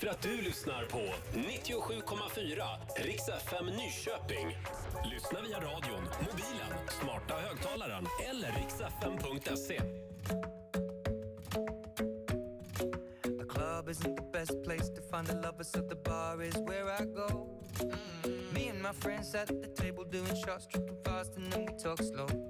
för att du lyssnar på 97,4 Rix FM Nyköping. Lyssna via radion, mobilen, smarta högtalaren eller riksfm.se. The club isn't the best place to find the lovers, so the bar is where I go. Mm. Me and my friends at the table doing shots, tripping fast, and then we talk slow.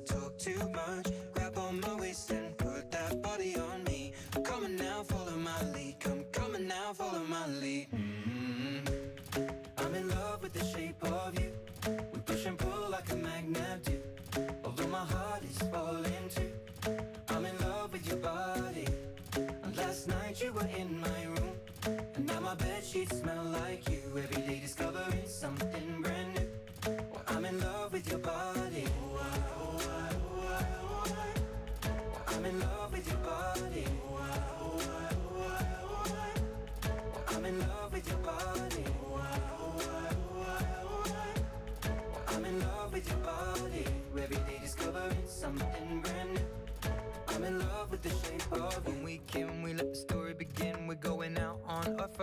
you were in my room. And now my bed sheets smell like you. Every day discovering something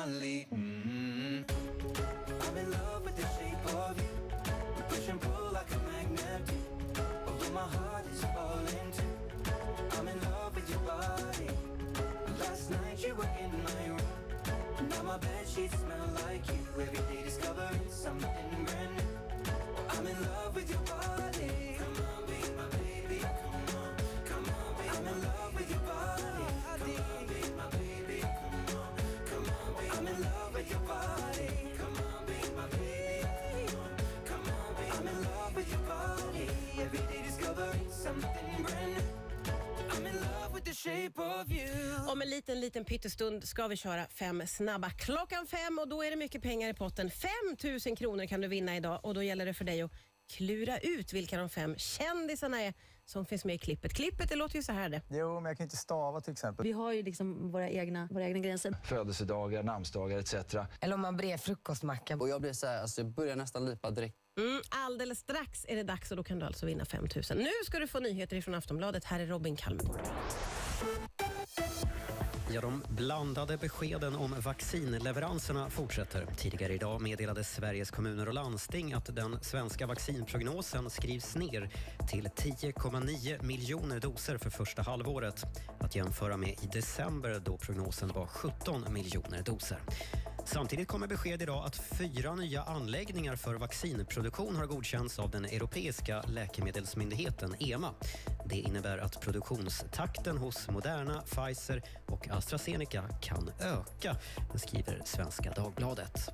my lead. Mhm. I'm in love with the shape of you. We push and pull like a magnet do. Although my heart is falling too. I'm in love with your body. Last night you were in my room. Now my bed sheets smell like you. Every Om en liten, liten pyttestund ska vi köra fem snabba. Klockan fem och då är det mycket pengar i potten. 5 000 kronor kan du vinna idag och då gäller det för dig att klura ut vilka de fem kändisarna är som finns med i klippet. Klippet det låter ju så här det. Jo, men jag kan inte stava till exempel. Vi har ju liksom våra egna, våra egna gränser. Födelsedagar, namnsdagar etc. Eller om man brer frukostmacka. Och jag blir så här, alltså jag börjar nästan lipa direkt. Mm, alldeles strax är det dags och då kan du alltså vinna 5 000. Nu ska du få nyheter från Aftonbladet. Här är Robin Kalmegård. Ja, de blandade beskeden om vaccinleveranserna fortsätter. Tidigare idag meddelade Sveriges kommuner och landsting att den svenska vaccinprognosen skrivs ner till 10,9 miljoner doser för första halvåret. Att jämföra med i december då prognosen var 17 miljoner doser. Samtidigt kommer besked idag att fyra nya anläggningar för vaccinproduktion har godkänts av den europeiska läkemedelsmyndigheten EMA. Det innebär att produktionstakten hos Moderna, Pfizer och AstraZeneca kan öka, det skriver Svenska Dagbladet.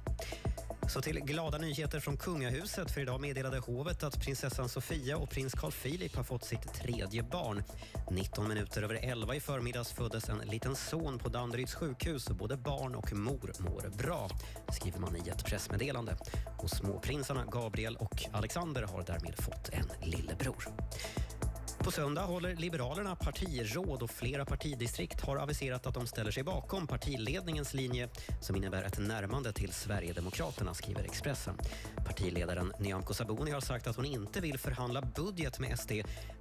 Så till glada nyheter från kungahuset för idag meddelade hovet att prinsessan Sofia och prins Carl Philip har fått sitt tredje barn. 19 minuter över 11 i förmiddags föddes en liten son på Danderyds sjukhus och både barn och mor mår bra, skriver man i ett pressmeddelande. Och småprinsarna Gabriel och Alexander har därmed fått en lillebror. På söndag håller Liberalerna partiråd och flera partidistrikt har aviserat att de ställer sig bakom partiledningens linje som innebär ett närmande till Sverigedemokraterna, skriver Expressen. Partiledaren Nyamko Sabuni har sagt att hon inte vill förhandla budget med SD.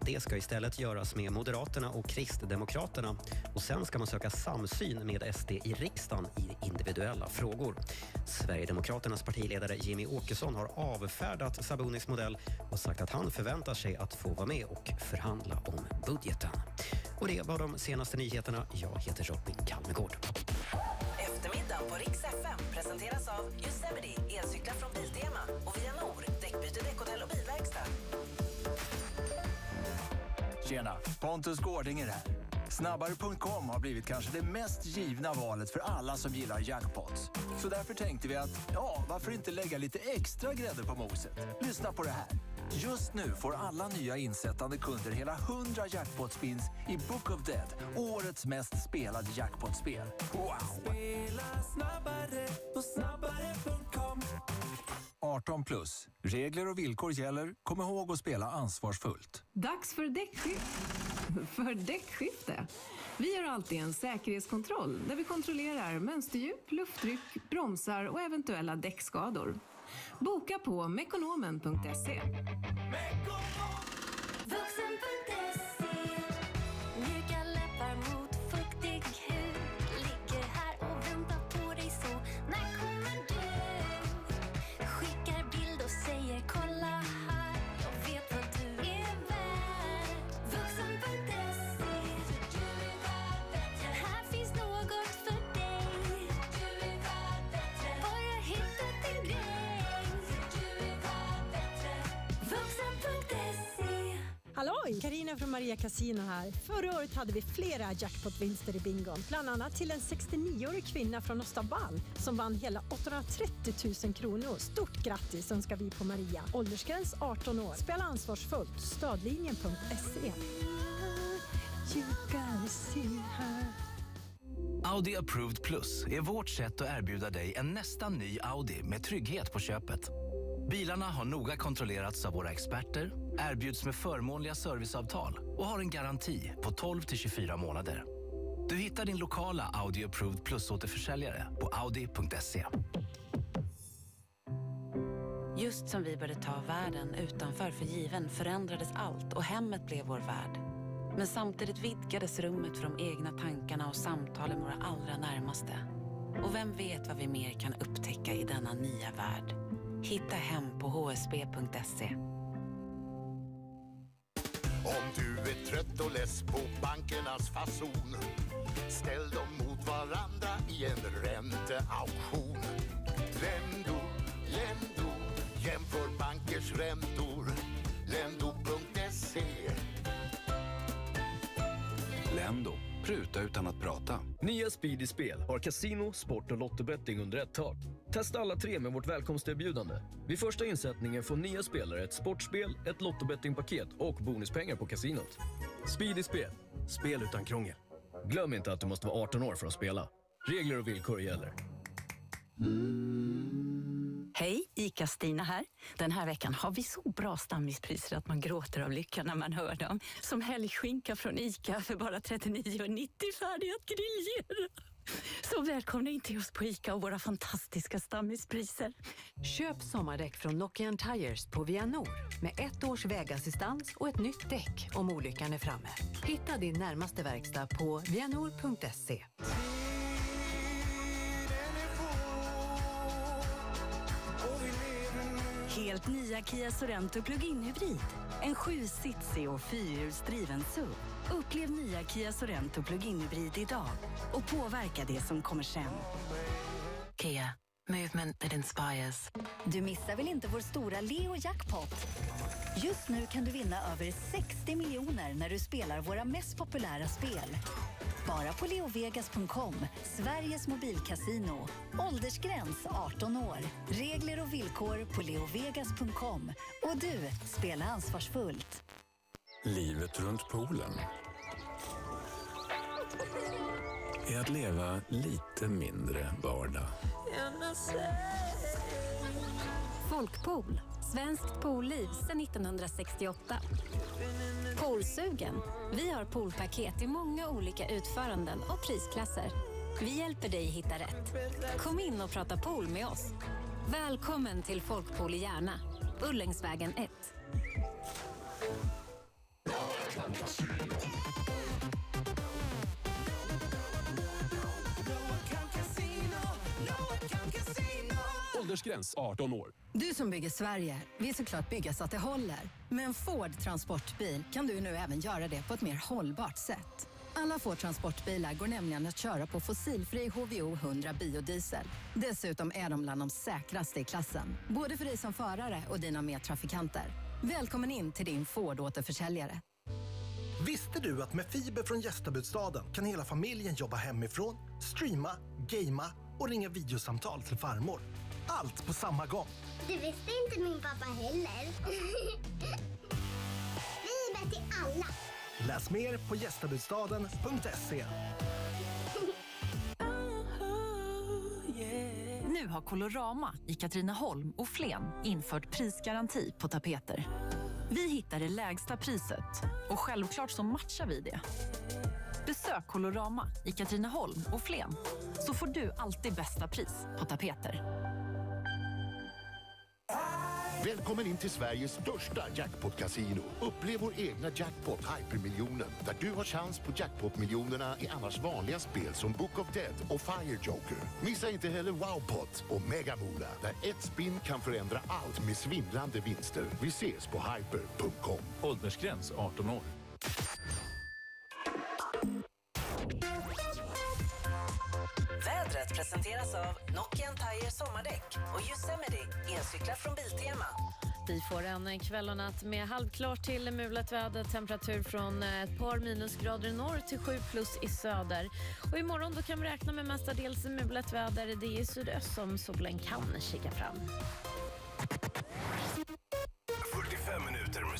Det ska istället göras med Moderaterna och Kristdemokraterna och sen ska man söka samsyn med SD i riksdagen i individuella frågor. Sverigedemokraternas partiledare Jimmy Åkesson har avfärdat Sabunis modell och sagt att han förväntar sig att få vara med och förhandla om budgeten. Och det var de senaste nyheterna. Jag heter Robin Kalmegård. Eftermiddagen på Rix FM presenteras av Yosemite, elcyklar från Biltema och Via Nor, däckbyte, däckhotell och bilverkstad. Tjena, Pontus Gårdinger här. Snabbare.com har blivit kanske det mest givna valet för alla som gillar jackpots. Så därför tänkte vi att, ja, varför inte lägga lite extra grädde på moset? Lyssna på det här. Just nu får alla nya insättande kunder hela 100 jackpot-spins i Book of Dead, årets mest spelade jackpotspel. Wow! Spela snabbare på snabbare.com 18 plus. Regler och villkor gäller. Kom ihåg att spela ansvarsfullt. Dags för däckskifte. för däckskifte. Vi gör alltid en säkerhetskontroll där vi kontrollerar mönsterdjup, lufttryck, bromsar och eventuella däckskador. Boka på mekonomen.se. Mjuka Karina från Maria Casino här. Förra året hade vi flera jackpot-vinster i bingon. Bland annat till en 69-årig kvinna från Östavall som vann hela 830 000 kronor. Stort grattis önskar vi på Maria. Åldersgräns 18 år. Spela ansvarsfullt. Stadlinjen.se. Audi Approved Plus är vårt sätt att erbjuda dig en nästan ny Audi med trygghet på köpet. Bilarna har noga kontrollerats av våra experter, erbjuds med förmånliga serviceavtal och har en garanti på 12 till 24 månader. Du hittar din lokala Audi Approved Plus-återförsäljare på audi.se. Just som vi började ta världen utanför för given förändrades allt och hemmet blev vår värld. Men samtidigt vidgades rummet för de egna tankarna och samtalen med våra allra närmaste. Och vem vet vad vi mer kan upptäcka i denna nya värld? Hitta hem på hsb.se. Om du är trött och less på bankernas fason Ställ dem mot varandra i en ränteauktion Lendo, Lendo, jämför bankers räntor Lendo.se Lendo. Pruta utan att prata. Nya Speedy Spel har kasino, sport och lottobetting under ett tak. Testa alla tre med vårt välkomsterbjudande. Vid första insättningen får nya spelare ett sportspel, ett lottobettingpaket och bonuspengar på kasinot. Speedy Spel. Spel utan krångel. Glöm inte att du måste vara 18 år för att spela. Regler och villkor gäller. Hej, ICA-Stina här. Den här veckan har vi så bra stammispriser att man gråter av lycka när man hör dem. Som helgskinka från ICA för bara 39,90 färdig att griljera. Så välkomna in till oss på ICA och våra fantastiska stammispriser. Köp sommardäck från Nokian Tires på Vianor med ett års vägassistans och ett nytt däck om olyckan är framme. Hitta din närmaste verkstad på vianor.se. Helt nya Kia Sorento Plug-in Hybrid. En sjusitzig och fyrhjulsdriven SUV. Upplev nya Kia Sorento Plug-in Hybrid idag och påverka det som kommer sen. Kia, movement that inspires. Du missar väl inte vår stora Leo Jackpot? Just nu kan du vinna över 60 miljoner när du spelar våra mest populära spel. Bara på leovegas.com, Sveriges mobilkasino. Åldersgräns 18 år. Regler och villkor på leovegas.com. Och du, spela ansvarsfullt. Livet runt poolen är att leva lite mindre vardag. Folkpool. Svenskt poolliv sedan 1968. Poolsugen. Vi har poolpaket i många olika utföranden och prisklasser. Vi hjälper dig hitta rätt. Kom in och prata pool med oss. Välkommen till Folkpool i Järna. Ullängsvägen 1. Åldersgräns 18 år. Du som bygger Sverige vill såklart bygga så att det håller. Med en Ford transportbil kan du nu även göra det på ett mer hållbart sätt. Alla Ford-transportbilar går nämligen att köra på fossilfri HVO 100 biodiesel. Dessutom är de bland de säkraste i klassen, både för dig som förare och dina medtrafikanter. Välkommen in till din Ford-återförsäljare. Visste du att med fiber från Gästabudstaden kan hela familjen jobba hemifrån, streama, gamea och ringa videosamtal till farmor? Allt på samma gång. Det visste inte min pappa heller. Fiber till alla. Läs mer på gästabudstaden.se. Nu har Colorama i Katrineholm och Flen infört prisgaranti på tapeter. Vi hittar det lägsta priset och självklart så matchar vi det. Besök Colorama i Katrineholm och Flen så får du alltid bästa pris på tapeter. Välkommen in till Sveriges största jackpot-casino. Upplev vår egna jackpot Hypermiljonen där du har chans på jackpot-miljonerna i annars vanliga spel som Book of Dead och Fire Joker. Missa inte heller Wowpot och Megamola, där ett spin kan förändra allt med svindlande vinster. Vi ses på hyper.com. Åldersgräns 18 år. Nokian Tire sommardäck och Yosemite elcyklar från Biltema. Vi får en kväll och natt med halvklart till mulet väder. Temperatur från eh, ett par minusgrader i norr till 7 plus i söder. Och imorgon då kan vi räkna med mestadels mulet väder. Det är i sydöst som solen kan kika fram.